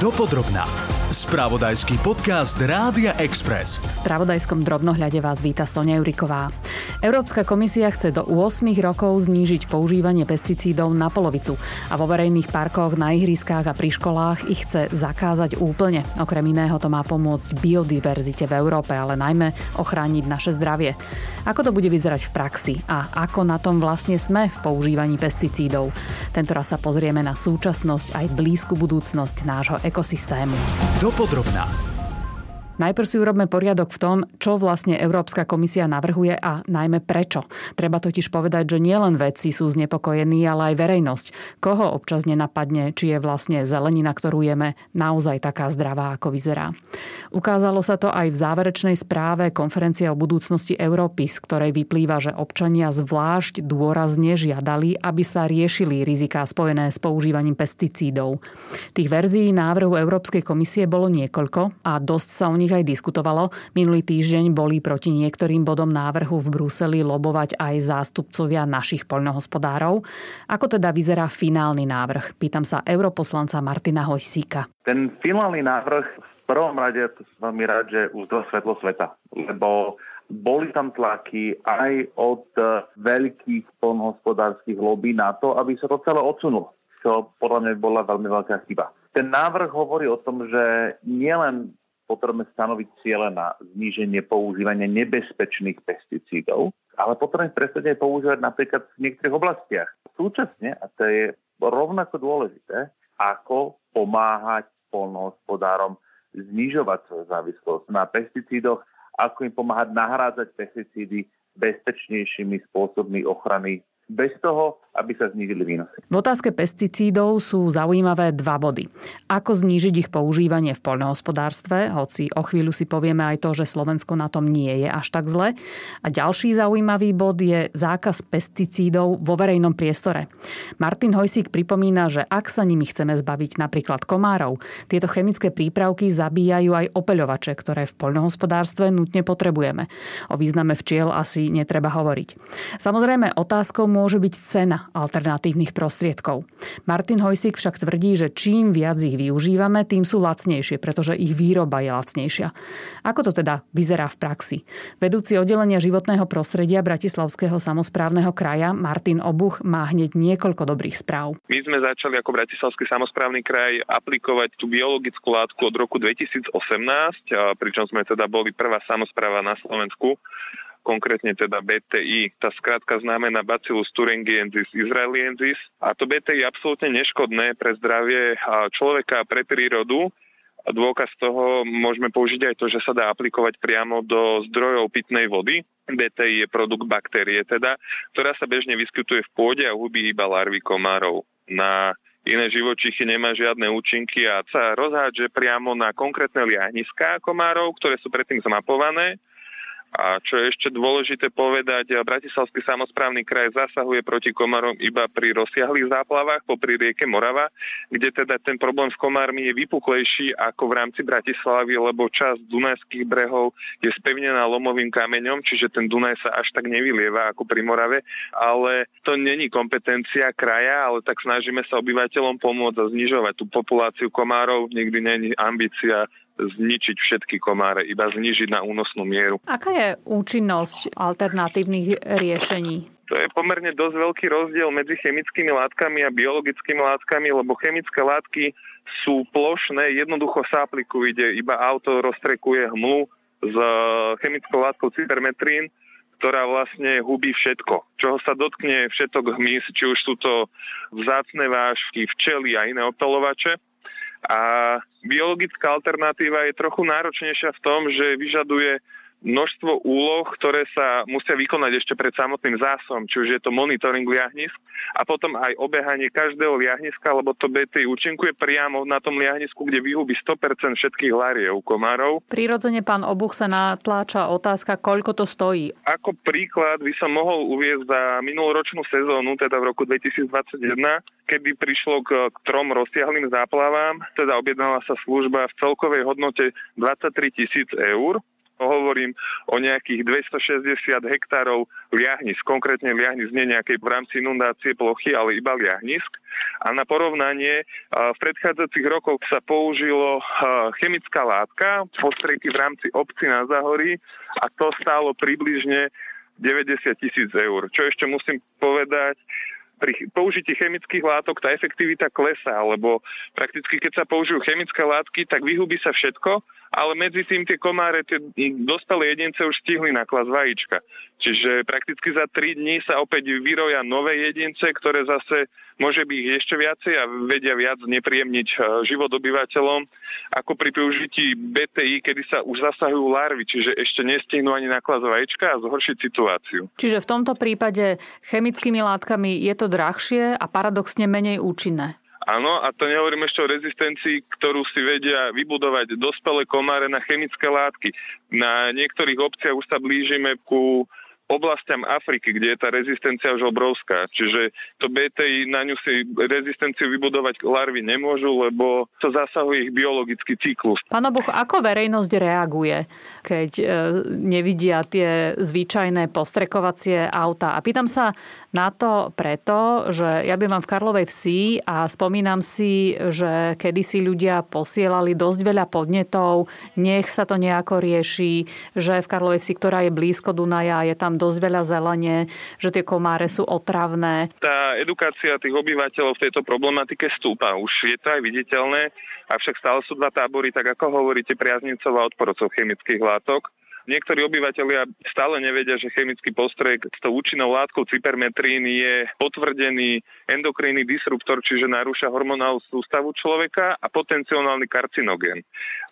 Dopodrobná. Spravodajský podcast Rádia Express. V spravodajskom drobnohľade vás víta Sonia Juriková. Európska komisia chce do 8 rokov znížiť používanie pesticídov na polovicu a vo verejných parkoch, na ihriskách a pri školách ich chce zakázať úplne. Okrem iného to má pomôcť biodiverzite v Európe, ale najmä ochrániť naše zdravie. Ako to bude vyzerať v praxi a ako na tom vlastne sme v používaní pesticídov? Tentoraz sa pozrieme na súčasnosť aj blízku budúcnosť nášho ekosystému. Dopodrobná. Najprv si urobme poriadok v tom, čo vlastne Európska komisia navrhuje a najmä prečo. Treba totiž povedať, že nielen vedci sú znepokojení, ale aj verejnosť. Koho občas nenapadne, či je vlastne zelenina, ktorú jeme, naozaj taká zdravá, ako vyzerá. Ukázalo sa to aj v záverečnej správe konferencie o budúcnosti Európy, z ktorej vyplýva, že občania zvlášť dôrazne žiadali, aby sa riešili riziká spojené s používaním pesticídov. Tých verzií návrhu Európskej komisie bolo niekoľko a dosť sa o nich nich aj diskutovalo. Minulý týždeň boli proti niektorým bodom návrhu v Bruseli lobovať aj zástupcovia našich poľnohospodárov. Ako teda vyzerá finálny návrh? Pýtam sa europoslanca Martina Hojsíka. Ten finálny návrh v prvom rade som veľmi rád, že uzdrav svetlo sveta, lebo boli tam tlaky aj od veľkých polnohospodárských lobby na to, aby sa to celé odsunulo, čo podľa mňa bola veľmi veľká chyba. Ten návrh hovorí o tom, že nielen potrebujeme stanoviť ciele na zníženie používania nebezpečných pesticídov, ale potrebujeme prestať používať napríklad v niektorých oblastiach. Súčasne, a to je rovnako dôležité, ako pomáhať polnohospodárom znižovať svoju závislosť na pesticídoch, ako im pomáhať nahrádzať pesticídy bezpečnejšími spôsobmi ochrany bez toho, aby sa znížili výnosy. V otázke pesticídov sú zaujímavé dva body. Ako znížiť ich používanie v poľnohospodárstve, hoci o chvíľu si povieme aj to, že Slovensko na tom nie je až tak zle. A ďalší zaujímavý bod je zákaz pesticídov vo verejnom priestore. Martin Hojsík pripomína, že ak sa nimi chceme zbaviť napríklad komárov, tieto chemické prípravky zabíjajú aj opeľovače, ktoré v poľnohospodárstve nutne potrebujeme. O význame včiel asi netreba hovoriť. Samozrejme, otázkou môže byť cena alternatívnych prostriedkov. Martin Hojsík však tvrdí, že čím viac ich využívame, tým sú lacnejšie, pretože ich výroba je lacnejšia. Ako to teda vyzerá v praxi? Vedúci oddelenia životného prostredia Bratislavského samozprávneho kraja Martin Obuch má hneď niekoľko dobrých správ. My sme začali ako Bratislavský samozprávny kraj aplikovať tú biologickú látku od roku 2018, pričom sme teda boli prvá samozpráva na Slovensku konkrétne teda BTI. Tá skrátka znamená Bacillus thuringiensis israeliensis a to BTI je absolútne neškodné pre zdravie človeka a pre prírodu. A dôkaz toho môžeme použiť aj to, že sa dá aplikovať priamo do zdrojov pitnej vody. BTI je produkt baktérie, teda, ktorá sa bežne vyskytuje v pôde a hubí iba larvy komárov. Na iné živočichy nemá žiadne účinky a sa rozhádže priamo na konkrétne liahniská komárov, ktoré sú predtým zmapované a čo je ešte dôležité povedať, Bratislavský samozprávny kraj zasahuje proti komárom iba pri rozsiahlých záplavách popri rieke Morava, kde teda ten problém s komármi je vypuklejší ako v rámci Bratislavy, lebo časť Dunajských brehov je spevnená lomovým kameňom, čiže ten Dunaj sa až tak nevylieva ako pri Morave, ale to není kompetencia kraja, ale tak snažíme sa obyvateľom pomôcť a znižovať tú populáciu komárov. Nikdy není ambícia zničiť všetky komáre, iba znižiť na únosnú mieru. Aká je účinnosť alternatívnych riešení? To je pomerne dosť veľký rozdiel medzi chemickými látkami a biologickými látkami, lebo chemické látky sú plošné, jednoducho sa aplikujú, ide iba auto roztrekuje hmlu s chemickou látkou cypermetrín, ktorá vlastne hubí všetko. Čoho sa dotkne všetok hmyz, či už sú to vzácne vášky, včely a iné opelovače. A biologická alternatíva je trochu náročnejšia v tom, že vyžaduje množstvo úloh, ktoré sa musia vykonať ešte pred samotným zásom, či už je to monitoring liahnisk a potom aj obehanie každého liahniska, lebo to BT účinkuje priamo na tom liahnisku, kde vyhubí 100% všetkých lariev komárov. Prirodzene pán Obuch sa natláča otázka, koľko to stojí. Ako príklad by som mohol uviezť za minuloročnú sezónu, teda v roku 2021, kedy prišlo k, k trom rozsiahlým záplavám, teda objednala sa služba v celkovej hodnote 23 tisíc eur Hovorím o nejakých 260 hektárov liahnis, konkrétne liahnis nie nejakej v rámci inundácie plochy, ale iba liahnisk. A na porovnanie v predchádzajúcich rokoch sa použilo chemická látka, postreky v rámci obci na Zahorí a to stálo približne 90 tisíc eur. Čo ešte musím povedať, pri použití chemických látok tá efektivita klesá, lebo prakticky keď sa použijú chemické látky, tak vyhubí sa všetko, ale medzi tým tie komáre, tie dospelé jedince už stihli naklas vajíčka. Čiže prakticky za 3 dní sa opäť vyroja nové jedince, ktoré zase môže byť ešte viacej a vedia viac nepríjemniť e, život obyvateľom, ako pri využití BTI, kedy sa už zasahujú larvy, čiže ešte nestihnú ani naklas vajíčka a zhoršiť situáciu. Čiže v tomto prípade chemickými látkami je to drahšie a paradoxne menej účinné. Áno, a to nehovorím ešte o rezistencii, ktorú si vedia vybudovať dospelé komáre na chemické látky. Na niektorých obciach už sa blížime ku oblastiam Afriky, kde je tá rezistencia už obrovská. Čiže to BTI na ňu si rezistenciu vybudovať larvy nemôžu, lebo to zasahuje ich biologický cyklus. Pán Obuch, ako verejnosť reaguje, keď e, nevidia tie zvyčajné postrekovacie auta? A pýtam sa na to preto, že ja bývam v Karlovej vsi a spomínam si, že kedysi ľudia posielali dosť veľa podnetov, nech sa to nejako rieši, že v Karlovej vsi, ktorá je blízko Dunaja, je tam dosť veľa zelenie, že tie komáre sú otravné. Tá edukácia tých obyvateľov v tejto problematike stúpa. Už je to aj viditeľné, avšak stále sú dva tábory, tak ako hovoríte, priaznivcov a odporcov chemických látok. Niektorí obyvateľia stále nevedia, že chemický postrek s tou účinnou látkou cypermetrín je potvrdený endokrinný disruptor, čiže narúša hormonálnu sústavu človeka a potenciálny karcinogén.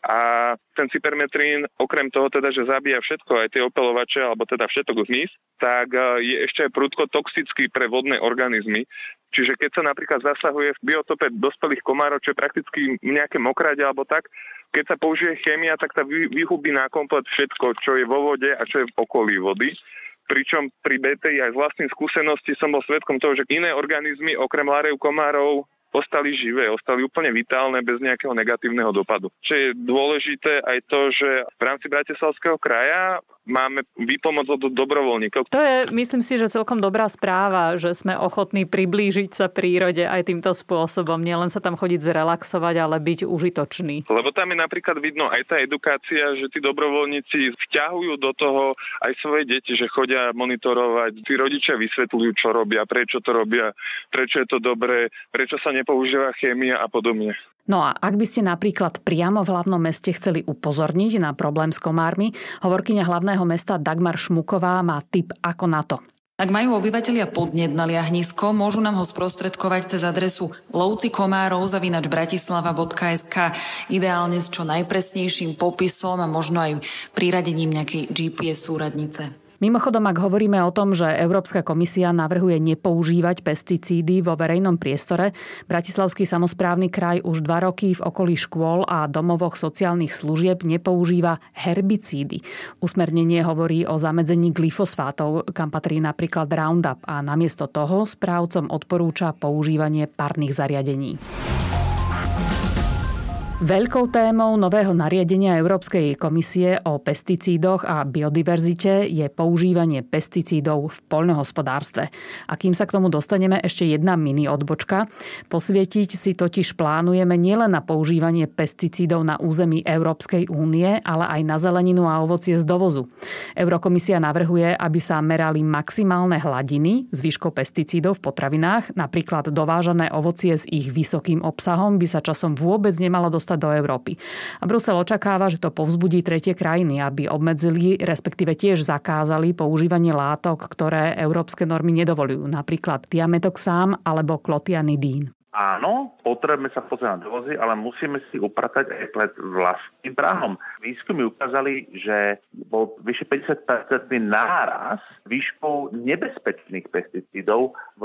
A ten cypermetrín, okrem toho teda, že zabíja všetko, aj tie opelovače, alebo teda všetok zmys, tak e, je ešte aj prudko toxický pre vodné organizmy. Čiže keď sa napríklad zasahuje v biotope dospelých komárov, čo je prakticky nejaké mokrade alebo tak, keď sa použije chémia, tak sa vyhubí na komplet všetko, čo je vo vode a čo je v okolí vody. Pričom pri BTI aj z vlastnej skúsenosti som bol svetkom toho, že iné organizmy okrem lárev komárov ostali živé, ostali úplne vitálne bez nejakého negatívneho dopadu. Čo je dôležité aj to, že v rámci Bratislavského kraja máme výpomoc od dobrovoľníkov. To je, myslím si, že celkom dobrá správa, že sme ochotní priblížiť sa prírode aj týmto spôsobom. Nielen sa tam chodiť zrelaxovať, ale byť užitočný. Lebo tam je napríklad vidno aj tá edukácia, že tí dobrovoľníci vťahujú do toho aj svoje deti, že chodia monitorovať. Tí rodičia vysvetľujú, čo robia, prečo to robia, prečo je to dobré, prečo sa nepoužíva chémia a podobne. No a ak by ste napríklad priamo v hlavnom meste chceli upozorniť na problém s komármi, hovorkyňa hlavného mesta Dagmar Šmuková má tip ako na to. Ak majú obyvateľia podnet na liahnisko, môžu nám ho sprostredkovať cez adresu lovcikomárov.bratislava.sk ideálne s čo najpresnejším popisom a možno aj priradením nejakej GPS súradnice. Mimochodom, ak hovoríme o tom, že Európska komisia navrhuje nepoužívať pesticídy vo verejnom priestore, Bratislavský samozprávny kraj už dva roky v okolí škôl a domovoch sociálnych služieb nepoužíva herbicídy. Usmernenie hovorí o zamedzení glyfosfátov, kam patrí napríklad Roundup a namiesto toho správcom odporúča používanie parných zariadení. Veľkou témou nového nariadenia Európskej komisie o pesticídoch a biodiverzite je používanie pesticídov v poľnohospodárstve. A kým sa k tomu dostaneme, ešte jedna mini odbočka. Posvietiť si totiž plánujeme nielen na používanie pesticídov na území Európskej únie, ale aj na zeleninu a ovocie z dovozu. Eurokomisia navrhuje, aby sa merali maximálne hladiny zvyškov pesticídov v potravinách, napríklad dovážané ovocie s ich vysokým obsahom by sa časom vôbec nemalo dostať dostať do Európy. A Brusel očakáva, že to povzbudí tretie krajiny, aby obmedzili, respektíve tiež zakázali používanie látok, ktoré európske normy nedovolujú, napríklad tiametoxám alebo klotianidín. Áno, potrebujeme sa pozrieť na dovozy, ale musíme si upratať aj pred vlastným práhom. Výskumy ukázali, že bol vyše 50% náraz výškou nebezpečných pesticídov v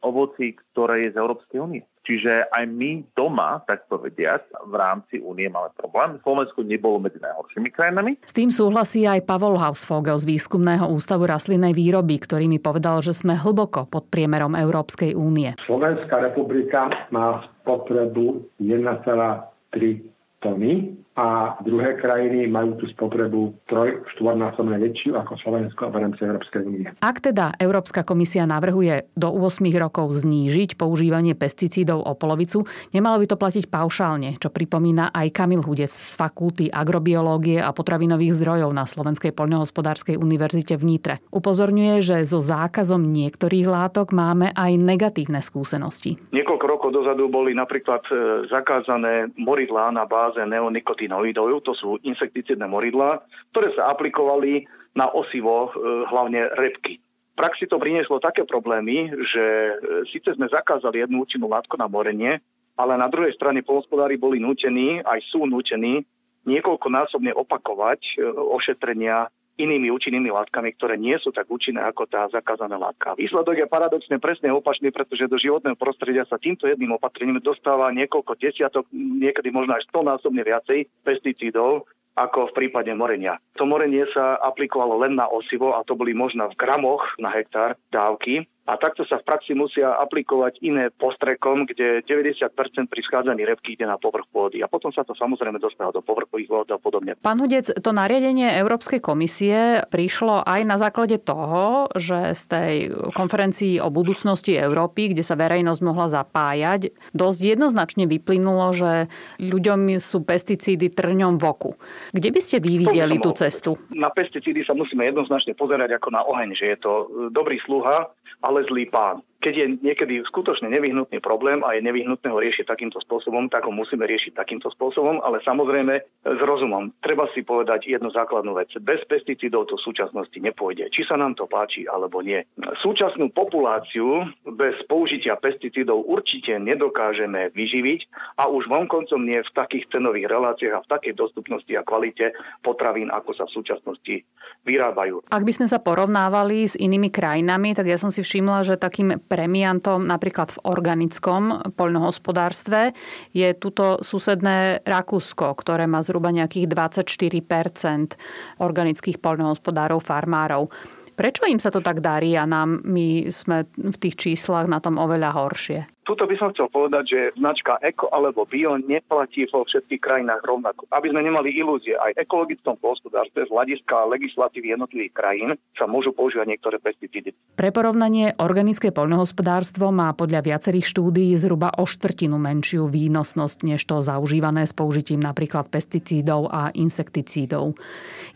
ovoci, ktoré je z Európskej únie. Čiže aj my doma, tak povediať, v rámci únie máme problém. Slovensko nebolo medzi najhoršími krajinami. S tým súhlasí aj Pavol Hausvogel z Výskumného ústavu rastlinnej výroby, ktorý mi povedal, že sme hlboko pod priemerom Európskej únie. Slovenská republika má potrebu 1,3 tony a druhé krajiny majú tú spotrebu troj, štvornásobne väčšiu ako Slovensko v rámci Európskej únie. Ak teda Európska komisia navrhuje do 8 rokov znížiť používanie pesticídov o polovicu, nemalo by to platiť paušálne, čo pripomína aj Kamil Hudec z Fakulty agrobiológie a potravinových zdrojov na Slovenskej poľnohospodárskej univerzite v Nitre. Upozorňuje, že so zákazom niektorých látok máme aj negatívne skúsenosti. Niekoľko rokov dozadu boli napríklad e, zakázané moridlá na báze neonikotín neonikotinoidov, to sú insekticídne moridlá, ktoré sa aplikovali na osivo, e, hlavne repky. V praxi to prinieslo také problémy, že e, síce sme zakázali jednu účinnú látku na morenie, ale na druhej strane polnospodári boli nútení, aj sú nútení, niekoľkonásobne opakovať e, ošetrenia inými účinnými látkami, ktoré nie sú tak účinné ako tá zakázaná látka. Výsledok je paradoxne presne opačný, pretože do životného prostredia sa týmto jedným opatrením dostáva niekoľko desiatok, niekedy možno až stonásobne viacej pesticídov, ako v prípade morenia. To morenie sa aplikovalo len na osivo a to boli možno v gramoch na hektár dávky a takto sa v praxi musia aplikovať iné postrekom, kde 90% pri schádzaní repky ide na povrch pôdy a potom sa to samozrejme dostáva do povrchových vôd a podobne. Pán Hudec, to nariadenie Európskej komisie prišlo aj na základe toho, že z tej konferencii o budúcnosti Európy, kde sa verejnosť mohla zapájať, dosť jednoznačne vyplynulo, že ľuďom sú pesticídy trňom v oku. Kde by ste vy videli tú cestu? Na pesticídy sa musíme jednoznačne pozerať ako na oheň, že je to dobrý sluha, ale zlý pán keď je niekedy skutočne nevyhnutný problém a je nevyhnutné ho riešiť takýmto spôsobom, tak ho musíme riešiť takýmto spôsobom, ale samozrejme s rozumom. Treba si povedať jednu základnú vec. Bez pesticídov to v súčasnosti nepôjde. Či sa nám to páči alebo nie. Súčasnú populáciu bez použitia pesticídov určite nedokážeme vyživiť a už vonkoncom nie v takých cenových reláciách a v takej dostupnosti a kvalite potravín, ako sa v súčasnosti vyrábajú. Ak by sme sa porovnávali s inými krajinami, tak ja som si všimla, že takým premiantom napríklad v organickom poľnohospodárstve je tuto susedné Rakúsko, ktoré má zhruba nejakých 24% organických poľnohospodárov, farmárov. Prečo im sa to tak darí a nám my sme v tých číslach na tom oveľa horšie? Tuto by som chcel povedať, že značka eko alebo bio neplatí vo všetkých krajinách rovnako. Aby sme nemali ilúzie, aj v ekologickom hospodárstve z hľadiska legislatívy jednotlivých krajín sa môžu používať niektoré pesticídy. Pre porovnanie organické poľnohospodárstvo má podľa viacerých štúdií zhruba o štvrtinu menšiu výnosnosť než to zaužívané s použitím napríklad pesticídov a insekticídov.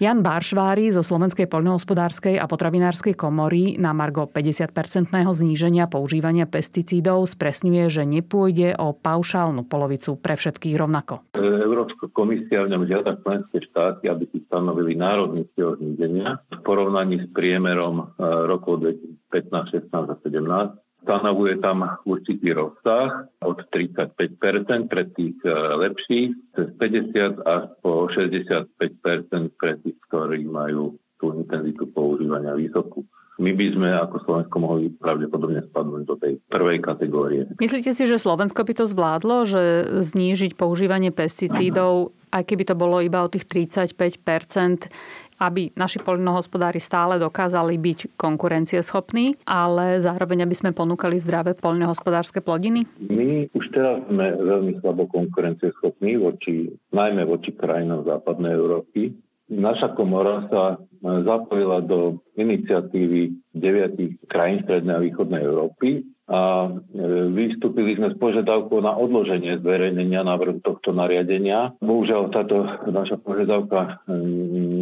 Jan Baršvári zo Slovenskej poľnohospodárskej a potravinárskej komory na Margo 50-percentného zníženia používania pesticídov z upresňuje, že nepôjde o paušálnu polovicu pre všetkých rovnako. Európska komisia v ňom žiada členské štáty, aby si stanovili národný cieľ zníženia v porovnaní s priemerom e, rokov 2015, 16 a 17 stanovuje tam určitý rozsah od 35% pre tých e, lepších, cez 50 až po 65% pre tých, ktorí majú tú intenzitu používania vysokú my by sme ako Slovensko mohli pravdepodobne spadnúť do tej prvej kategórie. Myslíte si, že Slovensko by to zvládlo, že znížiť používanie pesticídov, aj keby to bolo iba o tých 35% aby naši poľnohospodári stále dokázali byť konkurencieschopní, ale zároveň aby sme ponúkali zdravé poľnohospodárske plodiny? My už teraz sme veľmi slabo konkurencieschopní voči, najmä voči krajinám západnej Európy. Naša komora sa zapojila do iniciatívy deviatých krajín Strednej a Východnej Európy a e, vystúpili sme s požiadavkou na odloženie zverejnenia návrhu tohto nariadenia. Bohužiaľ táto naša požiadavka e,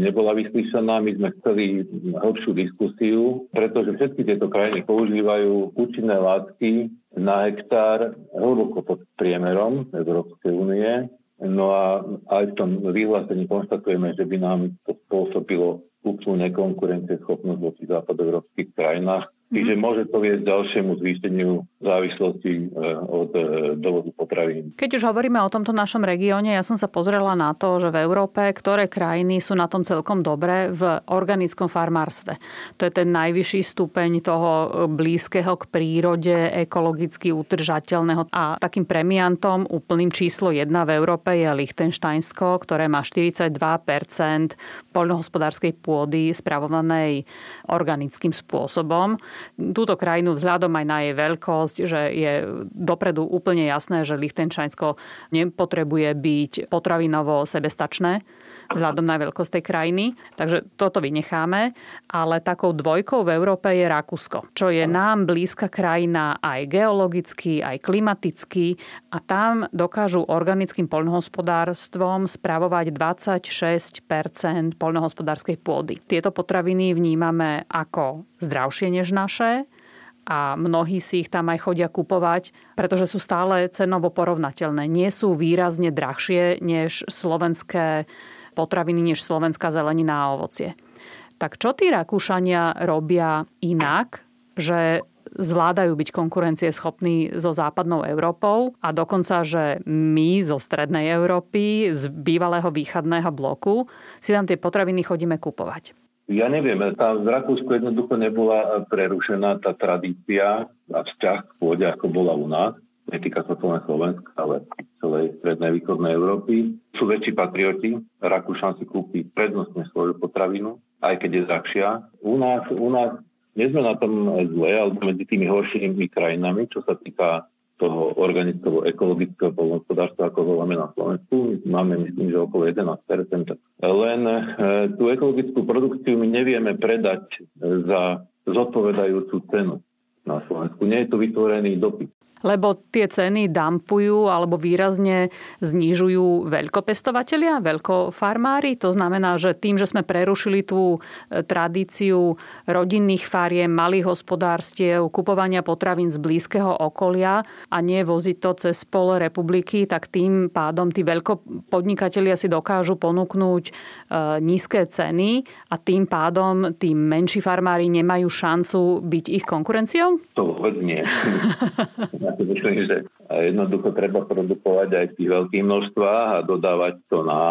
nebola vyslyšaná. My sme chceli hlbšiu diskusiu, pretože všetky tieto krajiny používajú účinné látky na hektár hlboko pod priemerom Európskej únie No a aj v tom vyhlásení konštatujeme, že by nám to spôsobilo úplnú nekonkurencieschopnosť voči západoeurópskych krajinách Čiže mhm. môže to viesť ďalšiemu zvýšeniu závislosti e, od e, dovozu potravín. Keď už hovoríme o tomto našom regióne, ja som sa pozrela na to, že v Európe, ktoré krajiny sú na tom celkom dobre v organickom farmárstve. To je ten najvyšší stupeň toho e, blízkeho k prírode, ekologicky utržateľného. A takým premiantom, úplným číslo jedna v Európe je Lichtensteinsko, ktoré má 42% poľnohospodárskej pôdy spravovanej organickým spôsobom. Túto krajinu vzhľadom aj na jej veľkosť, že je dopredu úplne jasné, že Lichtenčajnsko nepotrebuje byť potravinovo sebestačné vzhľadom na veľkosť tej krajiny. Takže toto vynecháme. Ale takou dvojkou v Európe je Rakúsko, čo je nám blízka krajina aj geologicky, aj klimaticky a tam dokážu organickým poľnohospodárstvom spravovať 26% poľnohospodárskej pôdy. Tieto potraviny vnímame ako zdravšie než naše, a mnohí si ich tam aj chodia kupovať, pretože sú stále cenovo porovnateľné. Nie sú výrazne drahšie než slovenské potraviny než slovenská zelenina a ovocie. Tak čo tí Rakúšania robia inak, že zvládajú byť konkurencieschopní so západnou Európou a dokonca, že my zo strednej Európy, z bývalého východného bloku, si tam tie potraviny chodíme kupovať. Ja neviem, tá v Rakúsku jednoducho nebola prerušená tá tradícia a vzťah k pôde, ako bola u nás netýka sa to len Slovenska, ale celej strednej východnej Európy. Sú väčší patrioti, Rakúšan si kúpi prednostne svoju potravinu, aj keď je drahšia. U nás, u nás nie sme na tom zle, alebo medzi tými horšími krajinami, čo sa týka toho organického, ekologického polnohospodárstva, ako voláme na Slovensku. Máme, myslím, že okolo 11 Len e, tú ekologickú produkciu my nevieme predať za zodpovedajúcu cenu na Slovensku. Nie je tu vytvorený dopyt lebo tie ceny dampujú alebo výrazne znižujú veľkopestovatelia, veľkofarmári. To znamená, že tým, že sme prerušili tú e, tradíciu rodinných fariem, malých hospodárstiev, kupovania potravín z blízkeho okolia a nie voziť to cez pol republiky, tak tým pádom tí veľkopodnikatelia si dokážu ponúknuť e, nízke ceny a tým pádom tí menší farmári nemajú šancu byť ich konkurenciou? To vôbec nie. Ja si myslím, že jednoducho treba produkovať aj v tých veľkých množstvách a dodávať to na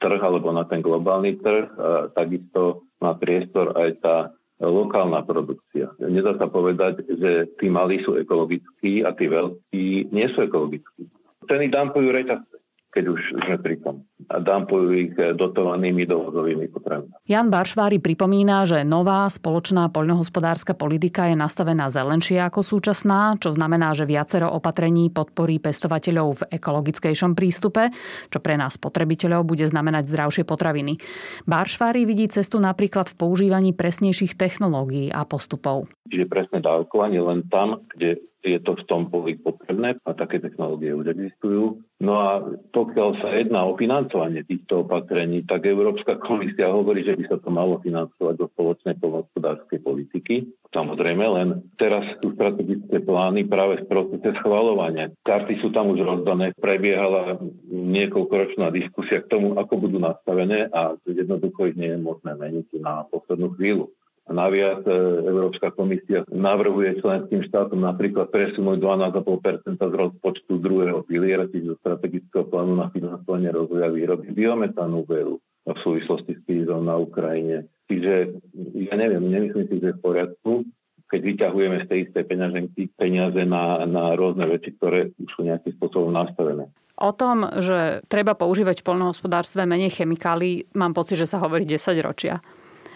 trh alebo na ten globálny trh. A takisto má priestor aj tá lokálna produkcia. Nedá sa povedať, že tí malí sú ekologickí a tí veľkí nie sú ekologickí. Ceny dampujú reťazce, keď už sme pri tom a dampujú ich dotovanými dovozovými potravinami. Jan Baršvári pripomína, že nová spoločná poľnohospodárska politika je nastavená zelenšie ako súčasná, čo znamená, že viacero opatrení podporí pestovateľov v ekologickejšom prístupe, čo pre nás spotrebiteľov bude znamenať zdravšie potraviny. Baršvári vidí cestu napríklad v používaní presnejších technológií a postupov. Čiže presné dávkovanie len tam, kde je to v tom poli potrebné a také technológie už existujú. No a pokiaľ sa jedná o financovanie týchto opatrení, tak Európska komisia hovorí, že by sa to malo financovať do spoločnej poľnohospodárskej politiky. Samozrejme, len teraz sú strategické plány práve v procese schvalovania. Karty sú tam už rozdané, prebiehala niekoľkoročná diskusia k tomu, ako budú nastavené a jednoducho ich nie je možné meniť na poslednú chvíľu. A naviac e, Európska komisia navrhuje členským štátom napríklad presunúť 12,5 z rozpočtu druhého piliera, čiže strategického plánu na financovanie rozvoja výroby biometánu v v súvislosti s krízou na Ukrajine. Čiže ja neviem, nemyslím si, že v poriadku, keď vyťahujeme z tej istej peňaženky peniaze na, na rôzne veci, ktoré už sú nejakým spôsobom nastavené. O tom, že treba používať v polnohospodárstve menej chemikálií, mám pocit, že sa hovorí 10 ročia.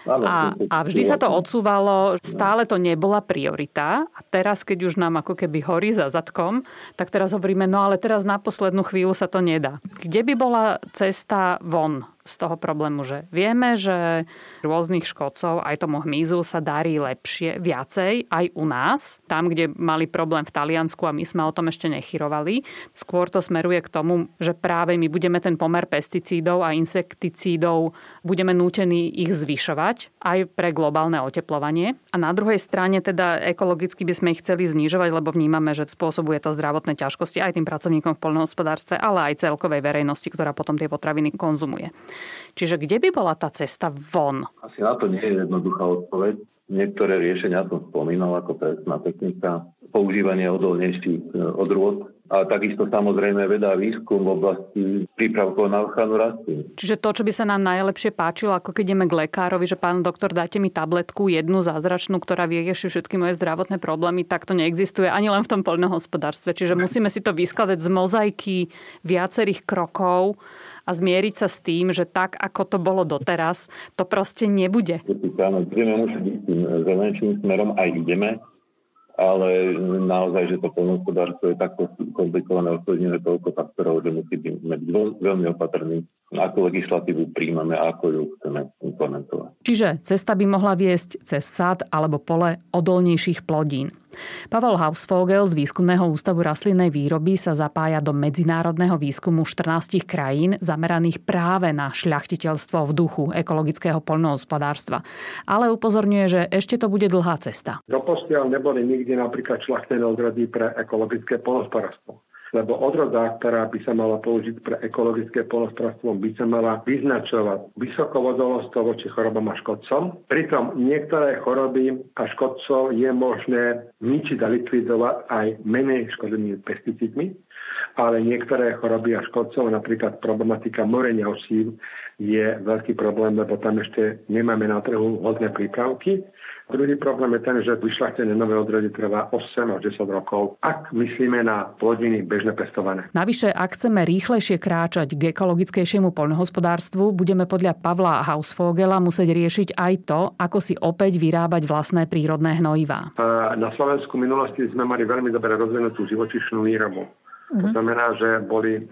A, a vždy sa to odsúvalo, stále to nebola priorita. A teraz, keď už nám ako keby horí za zadkom, tak teraz hovoríme, no ale teraz na poslednú chvíľu sa to nedá. Kde by bola cesta von z toho problému, že vieme, že rôznych škodcov, aj tomu hmyzu sa darí lepšie, viacej aj u nás, tam, kde mali problém v Taliansku a my sme o tom ešte nechyrovali. Skôr to smeruje k tomu, že práve my budeme ten pomer pesticídov a insekticídov budeme nútení ich zvyšovať aj pre globálne oteplovanie. A na druhej strane teda ekologicky by sme ich chceli znižovať, lebo vnímame, že spôsobuje to zdravotné ťažkosti aj tým pracovníkom v poľnohospodárstve, ale aj celkovej verejnosti, ktorá potom tie potraviny konzumuje. Čiže kde by bola tá cesta von? Asi na to nie je jednoduchá odpoveď. Niektoré riešenia som spomínal ako presná technika, používanie odolnejších e, odrôd a takisto samozrejme veda a výskum v oblasti prípravkov na ochranu rastlín. Čiže to, čo by sa nám najlepšie páčilo, ako keď ideme k lekárovi, že pán doktor, dáte mi tabletku jednu zázračnú, ktorá vyrieši všetky moje zdravotné problémy, tak to neexistuje ani len v tom poľnohospodárstve. Čiže musíme si to vyskladať z mozaiky viacerých krokov a zmieriť sa s tým, že tak, ako to bolo doteraz, to proste nebude. Áno, musí byť tým zelenším smerom aj ideme, ale naozaj, že to polnohospodárstvo je takto komplikované, ovplyvnené toľko faktorov, že musí byť veľmi opatrný, ako legislatívu príjmame a ako ju chceme implementovať. Čiže cesta by mohla viesť cez sad alebo pole odolnejších plodín. Pavel Hausvogel z Výskumného ústavu rastlinnej výroby sa zapája do medzinárodného výskumu 14 krajín zameraných práve na šľachtiteľstvo v duchu ekologického poľnohospodárstva. Ale upozorňuje, že ešte to bude dlhá cesta. Doposiaľ neboli nikdy napríklad šľachtené odrody pre ekologické poľnohospodárstvo lebo odroda, ktorá by sa mala použiť pre ekologické polospodárstvo, by sa mala vyznačovať vysokou odolnosťou voči chorobám a škodcom. Pritom niektoré choroby a škodcov je možné ničiť a likvidovať aj menej škodlivými pesticídmi, ale niektoré choroby a škodcov, napríklad problematika morenia osív, je veľký problém, lebo tam ešte nemáme na trhu hodné prípravky Druhý problém je ten, že vyšľachtenie nové odrody trvá 8 až 10 rokov, ak myslíme na plodiny bežne pestované. Navyše, ak chceme rýchlejšie kráčať k ekologickejšiemu poľnohospodárstvu, budeme podľa Pavla Hausvogela musieť riešiť aj to, ako si opäť vyrábať vlastné prírodné hnojivá. Na Slovensku v minulosti sme mali veľmi dobre rozvinutú živočišnú výrobu. To znamená, že boli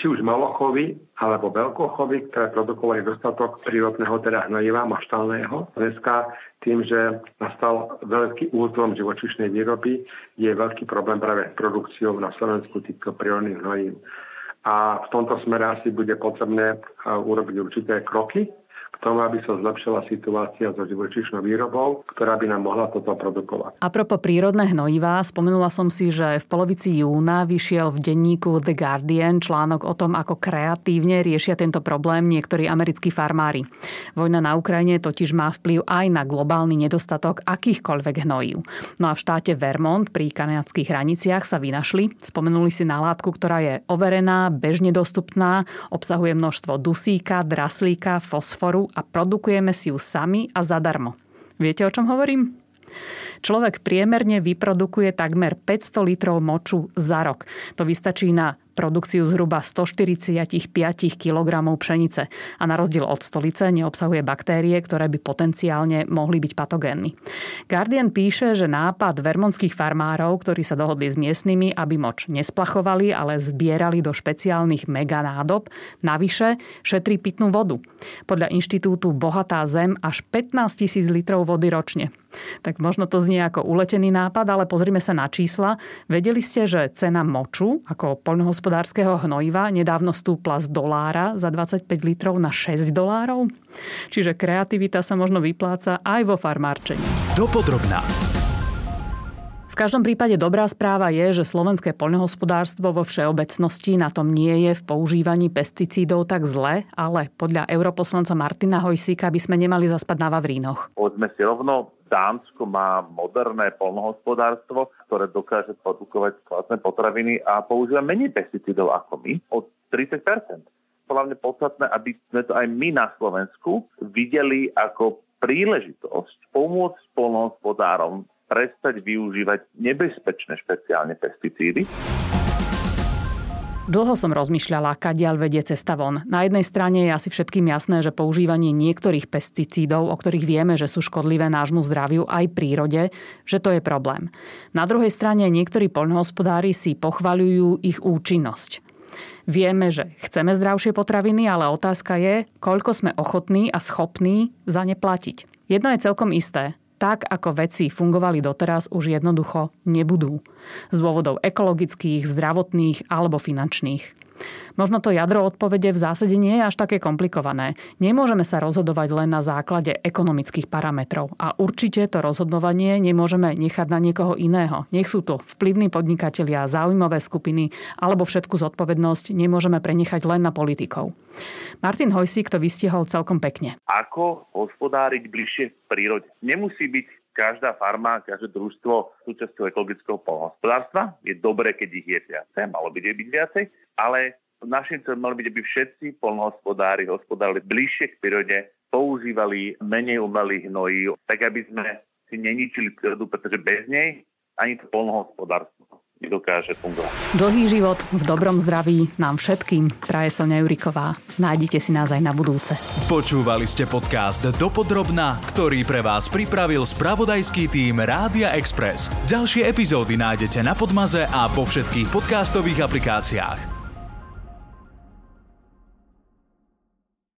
či už malochovy alebo veľkochovy, ktoré produkovali dostatok prírodného teda hnojiva maštálneho. Dneska tým, že nastal veľký útlom živočišnej výroby, je veľký problém práve s produkciou na Slovensku týchto prírodných hnojív. A v tomto smere asi bude potrebné urobiť určité kroky, tomu, aby sa zlepšila situácia so živočíšnou výrobou, ktorá by nám mohla toto produkovať. A propo prírodné hnojivá, spomenula som si, že v polovici júna vyšiel v denníku The Guardian článok o tom, ako kreatívne riešia tento problém niektorí americkí farmári. Vojna na Ukrajine totiž má vplyv aj na globálny nedostatok akýchkoľvek hnojív. No a v štáte Vermont pri kanadských hraniciach sa vynašli, spomenuli si na látku, ktorá je overená, bežne dostupná, obsahuje množstvo dusíka, draslíka, fosforu a produkujeme si ju sami a zadarmo. Viete, o čom hovorím? Človek priemerne vyprodukuje takmer 500 litrov moču za rok. To vystačí na produkciu zhruba 145 kg pšenice a na rozdiel od stolice neobsahuje baktérie, ktoré by potenciálne mohli byť patogénny. Guardian píše, že nápad vermonských farmárov, ktorí sa dohodli s miestnymi, aby moč nesplachovali, ale zbierali do špeciálnych meganádob, navyše šetrí pitnú vodu. Podľa inštitútu Bohatá zem až 15 tisíc litrov vody ročne. Tak možno to znie ako uletený nápad, ale pozrime sa na čísla. Vedeli ste, že cena moču ako poľnohospodárskeho hnojiva nedávno stúpla z dolára za 25 litrov na 6 dolárov? Čiže kreativita sa možno vypláca aj vo farmárčení. Dopodrobná každom prípade dobrá správa je, že slovenské poľnohospodárstvo vo všeobecnosti na tom nie je v používaní pesticídov tak zle, ale podľa europoslanca Martina Hojsíka by sme nemali zaspať na Vavrínoch. Povedzme si rovno, Dánsko má moderné polnohospodárstvo, ktoré dokáže produkovať kvalitné potraviny a používa menej pesticídov ako my, od 30% Hlavne podstatné, aby sme to aj my na Slovensku videli ako príležitosť pomôcť polnohospodárom prestať využívať nebezpečné špeciálne pesticídy. Dlho som rozmýšľala, kadiaľ vedie cesta von. Na jednej strane je asi všetkým jasné, že používanie niektorých pesticídov, o ktorých vieme, že sú škodlivé nášmu zdraviu aj prírode, že to je problém. Na druhej strane niektorí poľnohospodári si pochvaľujú ich účinnosť. Vieme, že chceme zdravšie potraviny, ale otázka je, koľko sme ochotní a schopní za ne platiť. Jedno je celkom isté tak, ako veci fungovali doteraz, už jednoducho nebudú. Z dôvodov ekologických, zdravotných alebo finančných. Možno to jadro odpovede v zásade nie je až také komplikované. Nemôžeme sa rozhodovať len na základe ekonomických parametrov a určite to rozhodovanie nemôžeme nechať na niekoho iného. Nech sú to vplyvní podnikatelia, záujmové skupiny alebo všetku zodpovednosť nemôžeme prenechať len na politikov. Martin Hojsík to vystihol celkom pekne. Ako hospodáriť bližšie v prírode? Nemusí byť každá farma, každé družstvo súčasťou ekologického polnohospodárstva. Je dobré, keď ich je viacej, malo by byť viacej, ale našim cieľom malo byť, aby všetci polnohospodári hospodárili bližšie k prírode, používali menej umelých hnojí, tak aby sme si neničili prírodu, pretože bez nej ani to polnohospodárstvo nedokáže fungovať. Dlhý život v dobrom zdraví nám všetkým praje Sonia Juriková. Nájdite si nás aj na budúce. Počúvali ste podcast Dopodrobna, ktorý pre vás pripravil spravodajský tým Rádia Express. Ďalšie epizódy nájdete na Podmaze a po všetkých podcastových aplikáciách.